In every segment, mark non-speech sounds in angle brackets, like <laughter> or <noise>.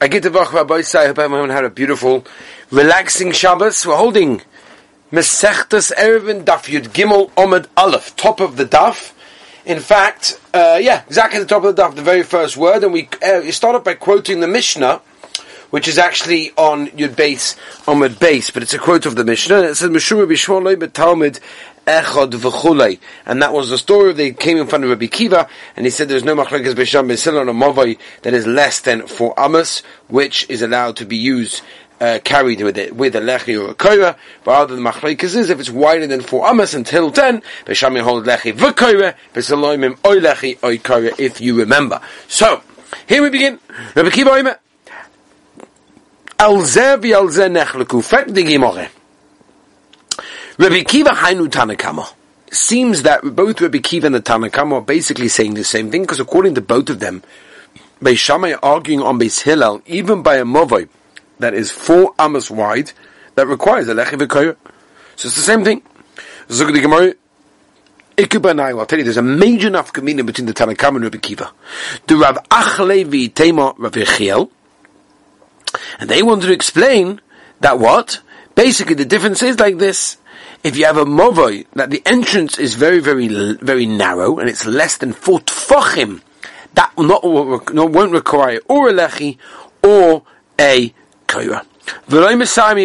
I get to Bach Rabbi I hope everyone had a beautiful, relaxing Shabbos. We're holding Mesechtas Erevin Daf Yud Gimel Omid Aleph, top of the Daf. In fact, uh, yeah, exactly the top of the Daf, the very first word, and we, uh, start off by quoting the Mishnah, which is actually on Yud Base, Omid Base, but it's a quote of the Mishnah, it says, Meshumah Bishmoloi Betalmid Echad v'chulei. And that was the story. They came in front of Rabbi Kiva, and he said there's no machlekes b'sham b'silon movai that is less than four amos, which is allowed to be used uh, carried with it with a lechi or a koira, but other than machlekes is if it's wider than four amos until ten, b'sham hold lechi v'koira, b'saloimim oy lechi oy koira, if you remember. So here we begin. Rabbi Kiva oimer. Al zeh v'al zeh nechleku. Fek gimore. Rabbi Kiva Hainu Tanakama. Seems that both Rabbi Kiva and the Tanakama are basically saying the same thing, because according to both of them, Beis Shammai arguing on Beis Hillel, even by a movoi that is four amos wide, that requires a lechi. So it's the same thing. Zug the I'll tell you, there's a major enough communion between the Tanakama and Rabbi Kiva. The Rav Achlevi Tema Rav and they wanted to explain that what? Basically the difference is like this if you have a movoy, that the entrance is very, very, very narrow, and it's less than four tfachim, that will not, won't require or a lechi, or a koira.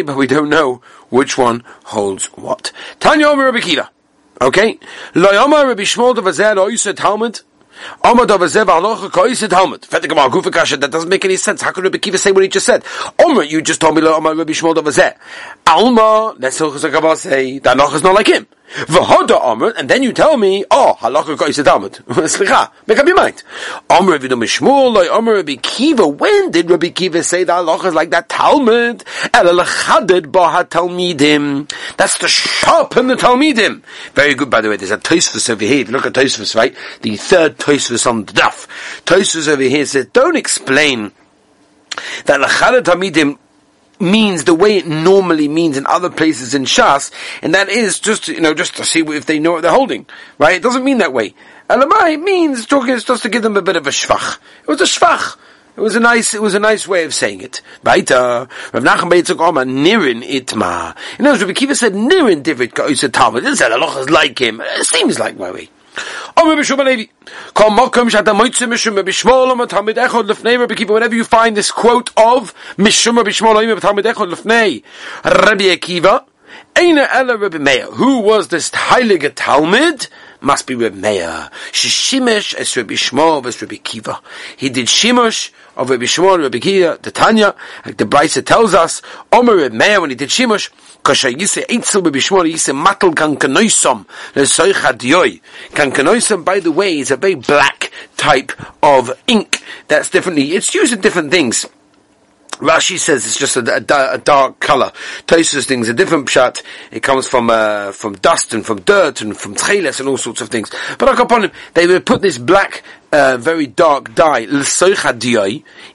but we don't know which one holds what. Tanya Omer Rabbi Kiva. Okay? Lo Yomer Rabbi Shmuel Devazer Lo Yusuf Talmud. That doesn't make any sense. How could Rabbi Kiva say what he just said? Omer, you just told me Omer Rabbi Shmuel Davazeh. Alma, let's say that Noach is not like him. V'hoda Omer, and then you tell me, oh, halacha kois Talmud. <laughs> Slicha, make up your mind. Omer Rabbi Mishmul, loy Omer Rabbi Kiva. When did Rabbi Kiva say that halacha is like that Talmud? Ela lechaded baha Talmidim. That's to sharpen the Talmidim. Very good, by the way. There's a Tosfos over here. If you look at Tosfos, right? The third Tosfos on the Daf. Tosfos over here says, don't explain that lechaded Talmidim means the way it normally means in other places in Shas, and that is just you know just to see if they know what they're holding, right? It doesn't mean that way. Elamai means talking just to give them a bit of a shvach. It was a shvach. It was a nice, it was a nice way of saying it. Baita, Rav Nachum Beitzok Oma, Nirin Itma. You know, Rabbi Kiva said, Nirin David Ka'isa Talmud. This said, Allah is like him. It seems like my way. Whenever you find this quote of Mishum Rabbi Shmuel Talmud Echad Lefnei Rabbi Akiva. Who was this Heilige Talmud? Must be Rabbi Meir. Shishimesh as Rabbi Shmuel as Rabbi Kiva. He did Shimush of Rabbi Shmuel, Rabbi Kiva, the Tanya, like the Brisa tells us, Omer Rabbi Meir, when he did Shimush, Kasha Yise Eitzel Rabbi Shmuel, Yise Matal Kankanoisom, Lesoichad Yoy. Kankanoisom, by the way, is a very black type of ink. That's differently, it's used in different things. Rashi says it's just a, a, a dark color. Tosus things a different pshat. It comes from uh, from dust and from dirt and from tcheles and all sorts of things. But I upon him, they would put this black, uh, very dark dye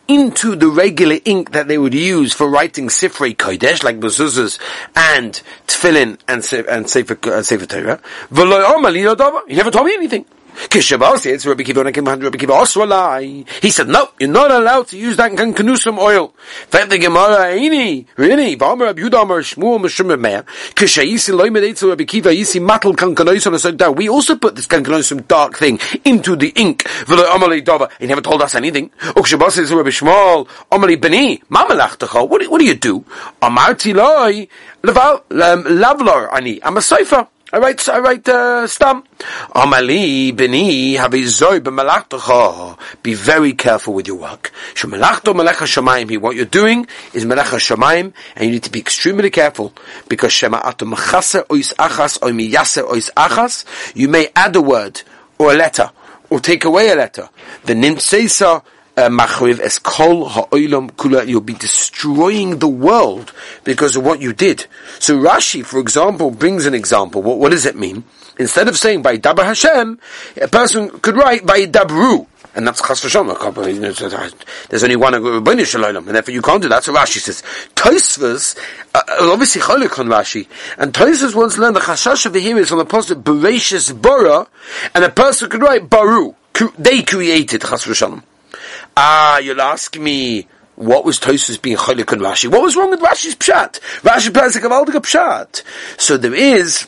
into the regular ink that they would use for writing sifrei kodesh like mezuzahs and tefillin and and sefer uh, sefer Torah. He never told me anything. He said, no, you're not allowed to use that kankanusum oil. We also put this kankanusum dark thing into the ink. He never told us anything. What, do you do? Um, Ani, I'm a cipher. I write, I write, uh, stam. Amali bini havizoy b'malachtocha. Be very careful with your work. Shemalachto melecha shamayim. What you're doing is melecha shamayim, and you need to be extremely careful because shema shema'ato mechase ois achas or miyase ois achas. You may add a word or a letter or take away a letter. The nimseisa Uh, machriv es kol ha'olam kula, you'll be destroying the world because of what you did. So Rashi, for example, brings an example. What, what does it mean? Instead of saying by Dabar Hashem, a person could write by Dabru. And that's chas v'shom. Uh, there's only one Rabbeinu Shalom, and therefore you can't do that. So Rashi says, Tosfos, uh, uh obviously cholik on Rashi, and Tosfos wants to learn the chashash of the here is on the positive Bereshis Bora, and a person could write Baru. They created chas v'shom. Ah, you'll ask me, what was Tosus being Cholik and Rashi? What was wrong with Rashi's Pshat? Rashi Pshat is a Pshat. So there is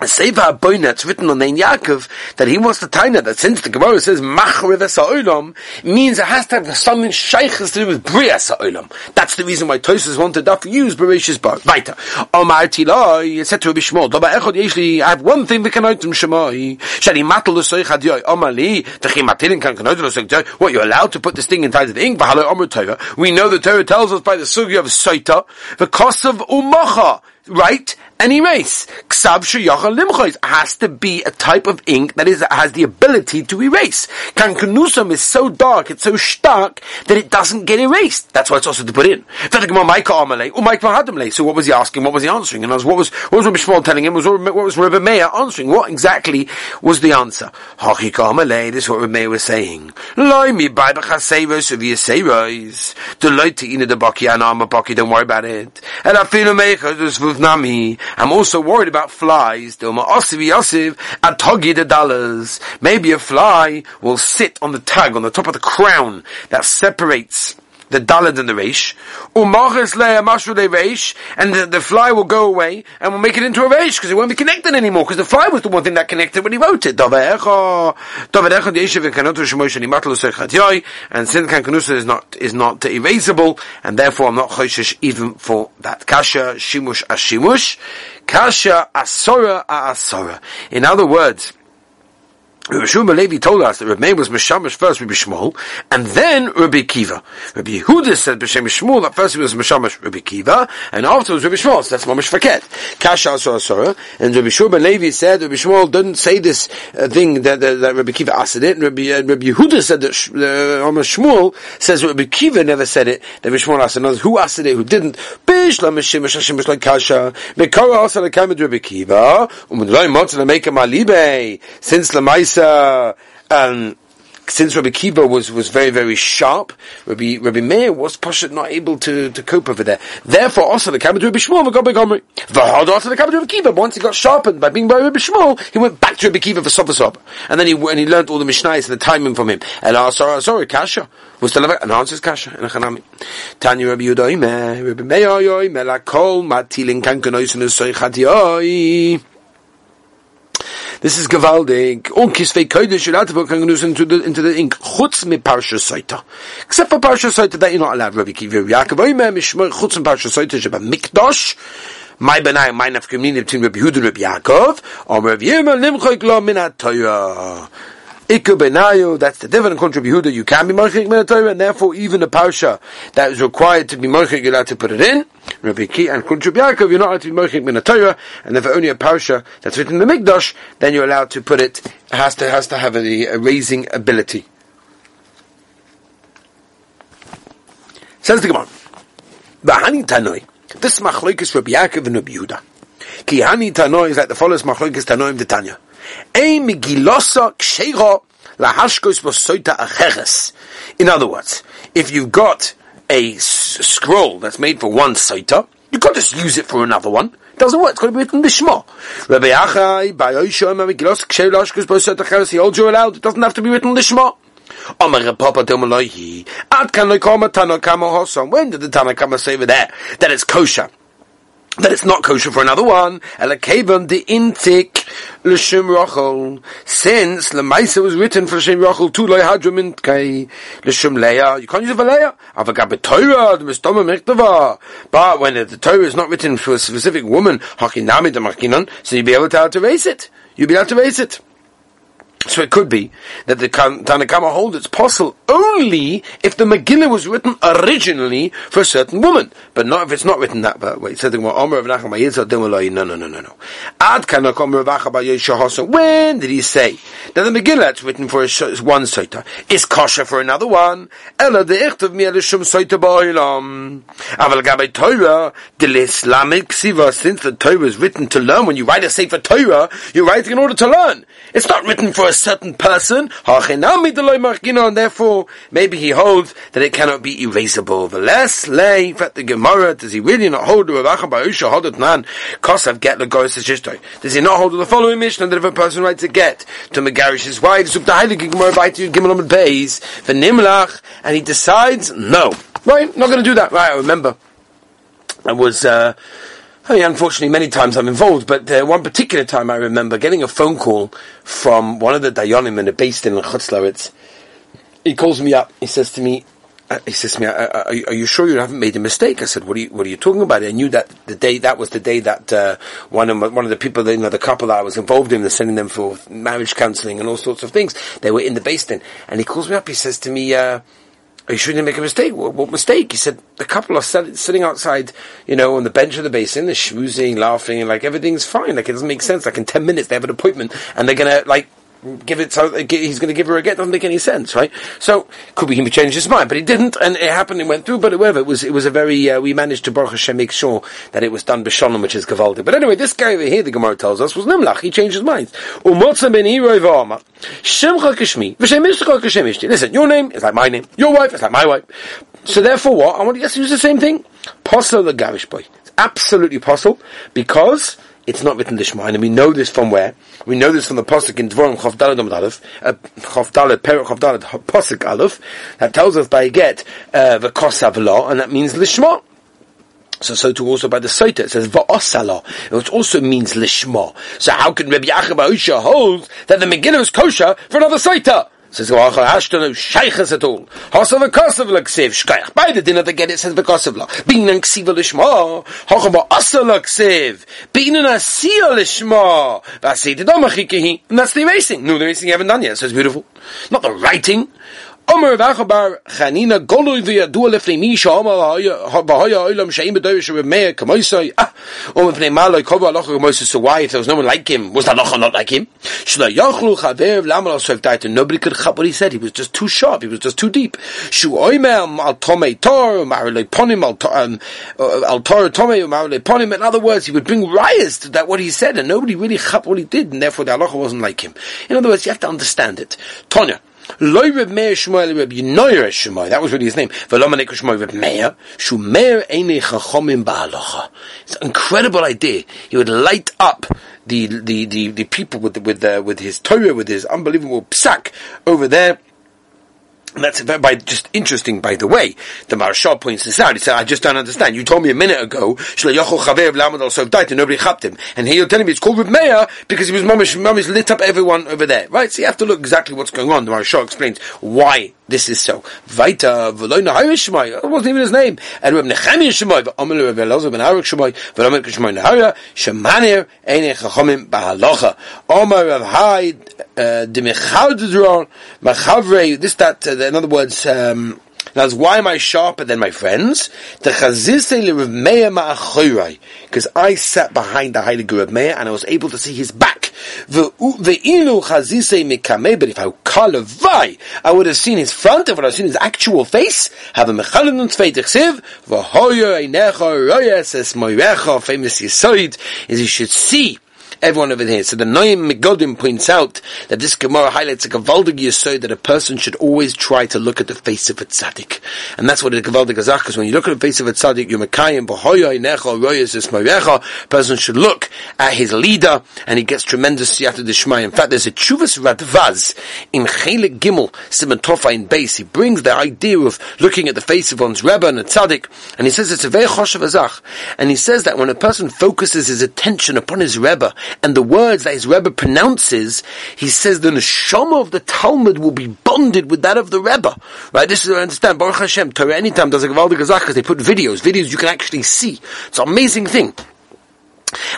Seva Aboina, it's written on Ein Yaakov, that he wants to tie that since the Gemara says Machriv Sa'olam, means it has to have something shaykhs to do with Bria Sa'olam. That's the reason why Tosus wanted to use Bereshis Bar. Weiter. Omar Tilai, it said to Rabbi Shmuel, Doba Echod Yeshli, I have one thing we can from Shemai, Shali Matal L'Soich Hadiyoi, Omar Li, Techi Matilin Kan Kanoid L'Soich what, you're allowed to put this thing inside of the ink, Bahalo Omer Torah. We know the Torah tells us by the Sugi of Soita, the cost of Umacha, right? And erase. Limchois has to be a type of ink that is has the ability to erase. Kankanusam is so dark, it's so stark that it doesn't get erased. That's why it's also to put in. So what was he asking? What was he answering? And what was what was Rabbi Shmuel telling him? Was what was Rabbi Meir answering? What exactly was the answer? This is what Rabbi Meir was saying. Don't worry about it. I'm also worried about flies. Maybe a fly will sit on the tag, on the top of the crown that separates the dalad and the reish, reish, and the, the fly will go away and we'll make it into a reish because it won't be connected anymore because the fly was the one thing that connected when he wrote it. And sin kankanusa is not is not erasable, and therefore I'm not choishish even for that kasha shimush ashimush, kasha asora asora. In other words. Rabbi Shmuel Levi told us that Rabbi Meir was Meshamish first Rabbi Shmuel, and then Rabbi Kiva. Rabbi Yehuda said B'Shem Shmuel that first he was Meshamish Rabbi Kiva, and afterwards Rabbi Shmuel. So that's Mamish Faket. Kasha Asura Asura. And Rabbi Shmuel Levi said Rabbi Shmuel didn't say this uh, thing that, that, that, Rabbi Kiva asked it, and Rabbi, uh, Rabbi Yehuda said that uh, Shmuel says Rabbi Kiva never said it, Rabbi Shmuel asked it. Who asked it, who didn't? Bish la Meshimish Hashimish like Kasha. Mekara also like Rabbi since the uh, um, since Rabbi Kiva was, was very, very sharp, Rabbi, Rabbi Meir was Pashat not able to, to cope over there. Therefore, also the Kabbalah Rabbi Shmuel, got Rabbi Gomri. V'had also the Kabbalah Rabbi Kiva, once he got sharpened by being by Rabbi Shmuel, he went back to Rabbi Kiva for Sopasop. And then he, and he learned all the Mishnayos and the timing from him. And I sorry, sorry, Kasha. Was the still and answers Kasha, and Achanami. Tanya Rabbi Yudoime, Rabbi Meir yoime, la kol matilin kankanoisen usoichad yoi. This is Gavaldik. Un kisvei kodesh elatevo can use into the into the ink. Chutz mi parsha saita. Except for parsha saita that you're not allowed. Rabbi Yaakov chutz parsha saita sheba mikdash. My benai, my between Rabbi Yehuda and Rabbi Yaakov. Or Rabbi. Iku benayu, that's the different to Yehuda, you can be Mochik min Torah, and therefore even a parsha that is required to be Mochik, you're allowed to put it in. Rabbi Ki, and to Yaakov, you're not allowed to be Mochik min Torah, and if only a parsha that's written in the Mikdash, then you're allowed to put it, has to, has to have a, a raising ability. Says the Gemara, Bahani Tanoi, this machlokes Rabbi Yaakov and Rabbi Yehuda. Ki Hani Tanoi is like the follows machlokes Tanoim the Tanya. In other words, if you've got a scroll that's made for one soita, you can't just use it for another one. It doesn't work. It's got to be written bishma. Rabbi Achai, by Oishom, Megillos, Kshay Lashkus, Bosot Acheres, he holds you allowed. It doesn't have to be written Hosom. When did the Tanakama say there that it's kosher? That it's not kosher for another one. Elakavan the intik l'shem rachel. Since lemaisa was written for l'shem rachel tu loy hadrum kai l'shem leia. You can't use it for leia. Avagab the mistoma mechtava. But when the Torah is not written for a specific woman, hakinami the so you'll be able to, to erase it. You'll be able to erase it. So it could be that the Tanakama holds it's possible only if the Megillah was written originally for a certain woman, but not if it's not written that way. It said No, no, no, no, no. When did he say that the Megillah that's written for one Saita is kosher for another one? Ella the Ichtav mi Elishum Saita Ba'ilam. Aval Gabai Torah, the Islamic Siva, since the Torah is written to learn, when you write a Sefer Torah, you write it in order to learn. It's not written for a certain person, and therefore maybe he holds that it cannot be erasable. The less lay the Gemara, does he really not hold the nan get the Does he not hold to the following mission that if a person writes a get to Megarish his wife, the Heilige Gemara by to Gimel Beis, for Nimlach, and he decides, no. Right, not going to do that. Right, I remember. I was, uh, I mean, unfortunately, many times I'm involved, but uh, one particular time I remember getting a phone call from one of the Dayanim in the based in Chutzlawitz. He calls me up. He says to me, uh, he says to me, are, are, you sure you haven't made a mistake? I said, what are you, what are you talking about? I knew that the day, that was the day that, uh, one of, my, one of the people, you know, the couple that I was involved in, they're sending them for marriage counseling and all sorts of things, they were in the basement. And he calls me up, he says to me, uh, you didn't make a mistake? What, what mistake? He said, the couple are sitting outside, you know, on the bench of the basin, they're schmoozing, laughing, and like everything's fine. Like it doesn't make sense. Like in 10 minutes they have an appointment and they're gonna, like, give it so he's going to give her a get doesn't make any sense, right? So could be he changed his mind, but he didn't, and it happened. It went through, but whatever. It was it was a very uh, we managed to Baruch Hashem make sure that it was done b'shalom, which is gavaldi. But anyway, this guy over here, the Gemara tells us, was nimlach. He changed his mind. Listen, your name is like my name. Your wife is like my wife. So therefore, what I want to use the same thing. Posel the gavish boy. It's absolutely possible because it's not written Lishma, and we know this from where? We know this from the Pasuk in Dvorim Chav Daled Amud Aleph, uh, Chav Perek Chav Pasuk Aleph, that tells us by get, uh, the Kosav Law, and that means Lishma. So, so too also by the Saita, it says Va'osala, which also means Lishma. So how can Rabbi Yachim hold that the Megillah is kosher for another Saita? Says the Wacha Hashtanu Sheiches at all. Hosav v'kosav l'ksiv shkayach. By the dinner that get it says v'kosav la. Binan ksiva l'shma. Hocha v'asa l'ksiv. Binan asiya l'shma. V'asei t'domachikehi. And that's the erasing. No, the erasing you haven't done yet. So it's beautiful. Not the writing. Omer Vachabar Chanina Golui v'yadua lefnei mi sha'omar v'haya olam she'im b'doyer she'remeya kamoisai ah Omer pnei maloi kova alocha kamoisai so why if there was no one like him was that alocha not like him? Shla yachlu chaver v'lamal al daita nobody could chap what he said he was just too sharp he was just too deep. Shu oimer al tomei tor marle ponim al al tor tomei marle ponim. In other words he would bring riots to that what he said and nobody really chap what he did and therefore the alocha wasn't like him. In other words you have to understand it. Tonya Loy Reb Meir Shmuel Reb Yinoyer Shmuel. That was really his name. Velomanek Shmuel Reb Meir. Einei Chachomim Ba'alocha. It's an incredible idea. He would light up the, the, the, the people with, with, uh, with his Torah, with his unbelievable psak over there and that's by just interesting, by the way. The Maharsha points this out. He said, I just don't understand. You told me a minute ago, and nobody chapped him. And here you're telling me it's called Reb Meir because he was mamish, mamish lit up everyone over there. Right? So you have to look exactly what's going on. The Maharsha explains why this is so. Shemai. It wasn't even his v'amel Reb Elazar ben Arik shemai. V'amel k'shemai nahara. Shemanir chachomim. Omer uh, machavrei. This that. Uh, in other words. Um, now, why am I sharper than my friends? Because I sat behind the Heilige Reb Meir and I was able to see his back. But if I I would have seen his front, I would have seen his actual face. Famous yisoid, is you should see everyone over here. So the Noam Megodim points out that this Gemara highlights a Gavaldig Yisod that a person should always try to look at the face of a tzaddik. And that's what a Gavaldig Azach, because when you look at the face of a tzaddik, you're Mekayim, Ismayecha, person should look at his leader, and he gets tremendous Siyata Dishmai. In fact, there's a Chuvas Radvaz in Chelik Gimel, Tofa in base. He brings the idea of looking at the face of one's Rebbe and a tzaddik, and he says it's a very choshev azach. And he says that when a person focuses his attention upon his Rebbe, and the words that his Rebbe pronounces, he says the neshama of the Talmud will be bonded with that of the Rebbe. Right? This is what I understand. Baruch Hashem, Torah anytime does a Gavaldik because they put videos, videos you can actually see. It's an amazing thing.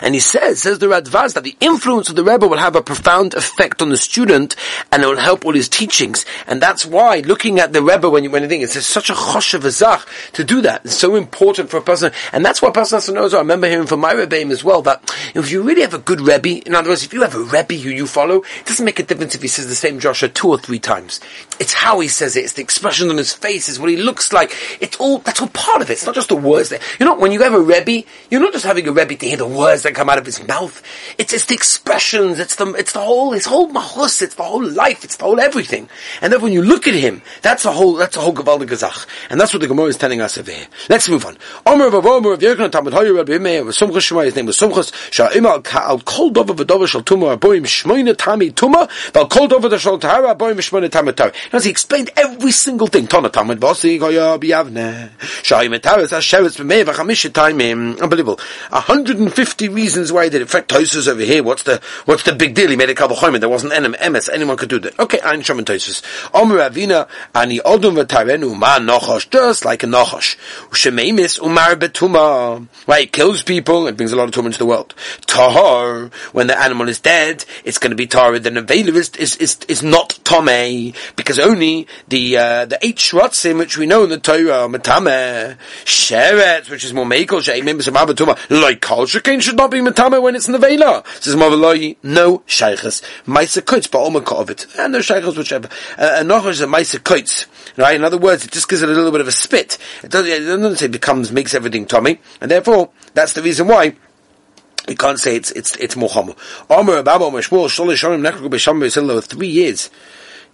And he says, says the Radvaz, that the influence of the Rebbe will have a profound effect on the student and it will help all his teachings. And that's why looking at the Rebbe when you, when you think, it's such a choshev azach to do that. It's so important for a person. And that's why a person has to know. I remember hearing from my Rebbe as well that if you really have a good Rebbe, in other words, if you have a Rebbe who you follow, it doesn't make a difference if he says the same Joshua two or three times. It's how he says it. It's the expression on his face. It's what he looks like. It's all, that's all part of it. It's not just the words there. You know, when you have a Rebbe, you're not just having a Rebbe to hear the words words that come out of his mouth. It's, the expressions, it's the, it's the whole, his whole mahus, it's the whole life, it's the whole everything. And then when you look at him, that's a whole, that's a whole Gavaldi Gazach. And that's what the Gemara is telling us over here. Let's move on. Omer of Omer of Hoyer Rabbi of Sumchas Shema, his name was al Kol V'Dova Shal Aboim Tami Val Kol Dova Shal Tahara Aboim. As he explained every single thing. Tana Vasi Goya V'Chamish Taimim. Unbelievable. 150 reasons why he did it. In fact, Tosus over here, what's the, what's the big deal? He made a Kavachoyman. There wasn't any MS. Anyone could do that. Okay, Ein Shom and Tosus. Omer Avina, Ani Odum V'Tarenu Ma Nochosh. Just like a Nochosh. Shemeimis Umar Betuma. Why it kills people, it brings a lot of tumor into the world. Tahar, when the animal is dead, it's going to be tahar. Then Avela is, is, is, not Tomei, because only the, uh, the eight shrotzim, which we know in the Torah, Matame, Sheret, which is more Mekel, Sheimim, Samah Betuma, like Kol Should not be Matame when it's in the Vela. Says Mavaloi, no Sheikhs. Maisa Koitz, Ba'oma of it. And no Sheikhs, whichever. Uh, and Nochosh is a Maisa. Right? In other words, it just gives it a little bit of a spit. It doesn't, it becomes, makes everything Tommy. And therefore, that's the reason why we can't say it's it's it's mochamu. Omer Abba Meshmul Sholish Shomim Nechru B'Sham B'Sil three years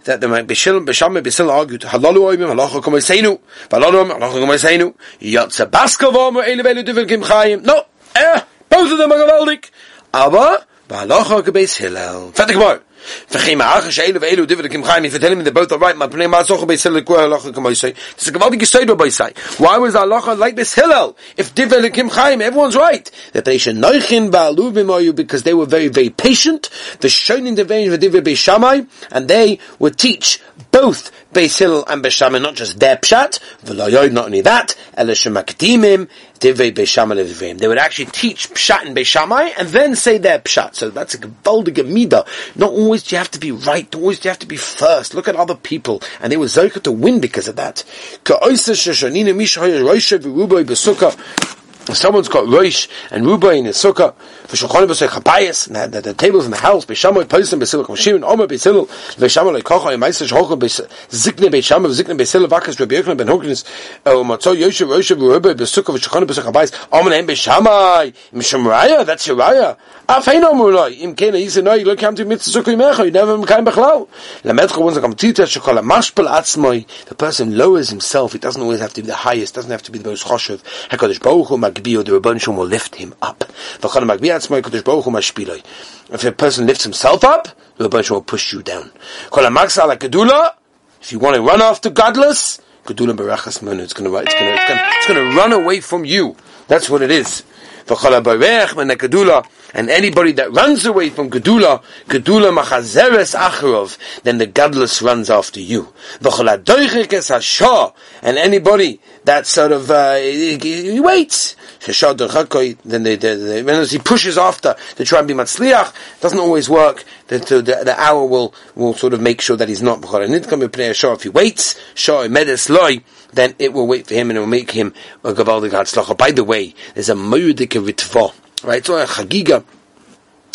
that the Bishil Bisham B'Sil argued Halalu Oimim Halacha Kom Eseinu Halalu Oimim Halacha Kom Eseinu Yatsa Baskov Omer Divil Kim Chayim No, eh, both of them are gavaldik. Aber Halacha Gebeis Hillel. Fertig mal. V'chein ma'ach she'elu ve'elu divid kim chaim, if tell him they're both alright, ma pnei ma'asocha be'sil l'kua halacha k'moisei. It's a gavaldi gesoido b'isai. Why was halacha like this Hillel? If divid kim chaim, everyone's right. That they should noichin ba'alu b'moyu because they were very, very patient. The shonin devein v'divid be'shamai, and they would teach both Beis Hillel and Beis Shammai, not just their pshat, v'loyoid, not only that, elishem makdimim, divrei Beis Shammai levivim. They would actually teach pshat in Beis Shammai and then say their pshat. So that's a gewaldige mida. Not always do you have to be right, not always do you have to be first. Look at other people. And they were zoka to win because of that. Someone's got Roish and Ruba in his sukkah, for Shulchan B'Sei Chabayis, and the, the, tables in the house, B'Shamoy Posim B'Siluk Moshirin, Omer B'Silul, V'Shamoy Lekocha, and Meister Shulchan Zikne B'Shamoy, Zikne B'Silul, Vakas Rabbi Yochanan Ben Huknis, O uh, Matzo Yoshev Roish Ruba B'Sukkah, V'Shulchan B'Sei Chabayis, Omer Nehem B'Shamay, Mishemraya, that's Shiraya, Afein Omer Loi, Im Kena Yisa Noi, you come to Mitzvah Sukkah Yimecha, you never Mekayim B'Chlau, Lamedcha once a Kamtita, Shukala Mashpel Atzmoy, the person lowers himself, he doesn't always have to be the highest, doesn't have to be the most choshev, HaKadosh Baruch Hu, Will lift him up. If a person lifts himself up, the Rebbe will push you down. If you want to run after godless, it's going to, it's going to, it's going to, run away from you. That's what it is. And anybody that runs away from Gedula, Gedula machazeres acharov, then the godless runs after you. And anybody that sort of, uh, he waits. Then they, they, they, he pushes after to try and be matzliach, doesn't always work. The, the, the, hour will, will sort of make sure that he's not. If he waits, then it will wait for him and it will make him a gavaldig By the way, there's a moyudike ritva right? So a chagiga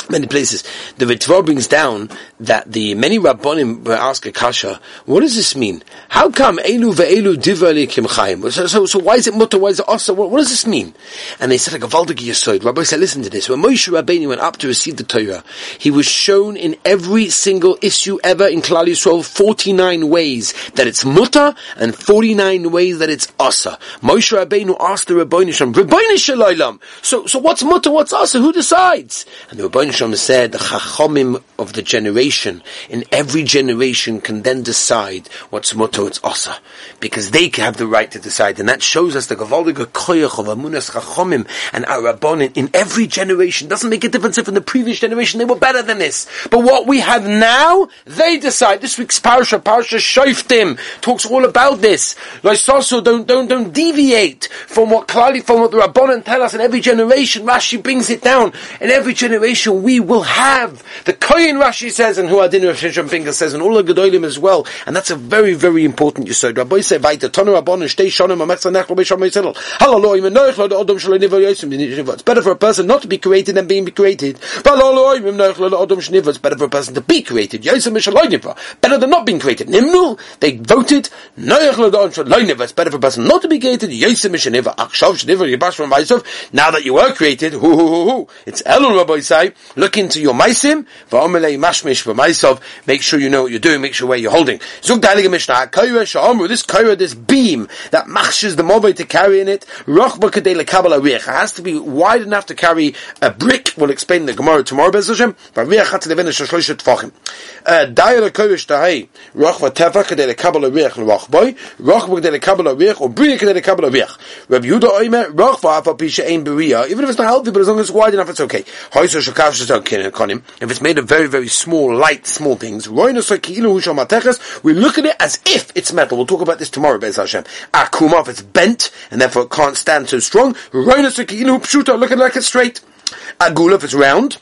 many places. The Ritva brings down that the many Rabbonim ask a kasha, what does this mean? How come Elu ve'elu diva chayim? So, so, so why is it mutter, why is it also, what, what does this mean? And they said, like a Valdik Yesod. Rabbi said, listen to this. When Moshe Rabbeinu went up to receive the Torah, he was shown in every single issue ever in Klal Yisrael 49 ways that it's mutter and 49 ways that it's asa. Moshe Rabbeinu asked the Rabbeinu Shalom, Rabbeinu Shalom, so, so what's mutter, what's asa? Who decides? And the Rabbeinu Shalom said, the Chachomim of the generation, in every generation can then decide what's mutter, what's asa. Because they have the right to decide. And that shows us the Gavaldiga Koyach of Amunas Chachomim and Arabonin in every generation. Doesn't make a difference if in the previous generation they were better than this. But what we have now, they decide. This week's Parsha, Parsha Shoiftim, talks all about this. Also don't, don't, don't deviate from what Klali, from what the Rabbonin tell us in every generation. Rashi brings it down. In every generation we will have the Koyin Rashi says, and who Adin Rav Shimshon Pincus says, and all the Gedolim as well, and that's a very, very important yisod. Rabbi say, Vaita Tonu Rabban and Shtei Shonim Amechza Nechlo Beisham Yitzidel. Hallelujah, Menoich Lo Odom Shaloi Nivel Yosim It's better for a person not to be created than being created. Hallelujah, Menoich Lo Odom Shnivel. It's better for a person to be created. Yosim Shaloi Nivel. Better than not being created. Nimnu, they voted, Noich Lo Odom Shaloi Nivel. It's better for a person not to be created. Yosim Shnivel. Akshav Shnivel Yibash from. Now that you were created, hu hu hu hu. It's Elul Rabbi say, look into your Maisim. Make sure you know what you're doing. Make sure where you're holding. This Kaira, this beam that machshes the mobile to carry in it. It has to be wide enough to carry a brick. We'll explain the Gemara tomorrow, Hashem. But Shashloisha Tfachim. Uh, Daira Kaira Shtahei. Rochba Tefa Kadei Lekabala Riech Rochboy. Rochba Kadei Lekabala Riech. Or Bria Kadei Lekabala Riech. Rabbi Yudah Oimer. Rochba Afa Pisha Ein. Even if it's not healthy, but as long as it's wide enough, it's okay. If it's made very, very small, light, small things. We look at it as if it's metal. We'll talk about this tomorrow, Bez Hashem. Akuma, if it's bent, and therefore it can't stand so strong. Look at it like it's straight. Agula, if it's round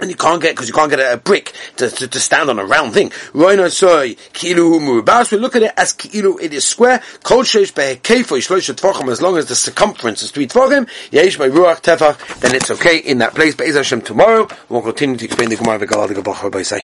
and you can't get because you can't get a, a brick to, to, to, stand on a round thing. Kilu. We look at it as kilu. It is square. As long as the circumference is three tefachim, yesh by ruach then it's okay in that place. But Be'ez Hashem tomorrow we'll continue to explain the Gemara of the Galal